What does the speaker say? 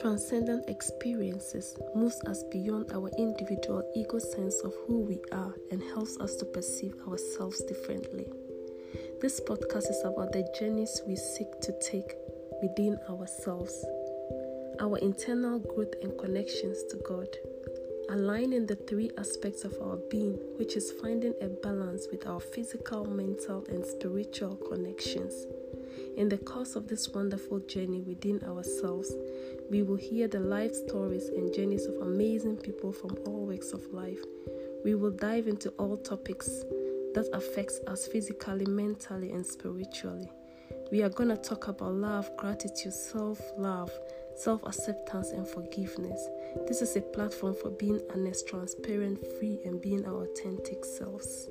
transcendent experiences moves us beyond our individual ego sense of who we are and helps us to perceive ourselves differently. This podcast is about the journeys we seek to take within ourselves, our internal growth and connections to God, aligning the three aspects of our being, which is finding a balance with our physical, mental, and spiritual connections. In the course of this wonderful journey within ourselves, we will hear the life stories and journeys of amazing people from all walks of life. We will dive into all topics that affects us physically, mentally, and spiritually. We are going to talk about love, gratitude, self-love, self-acceptance, and forgiveness. This is a platform for being honest, transparent, free, and being our authentic selves.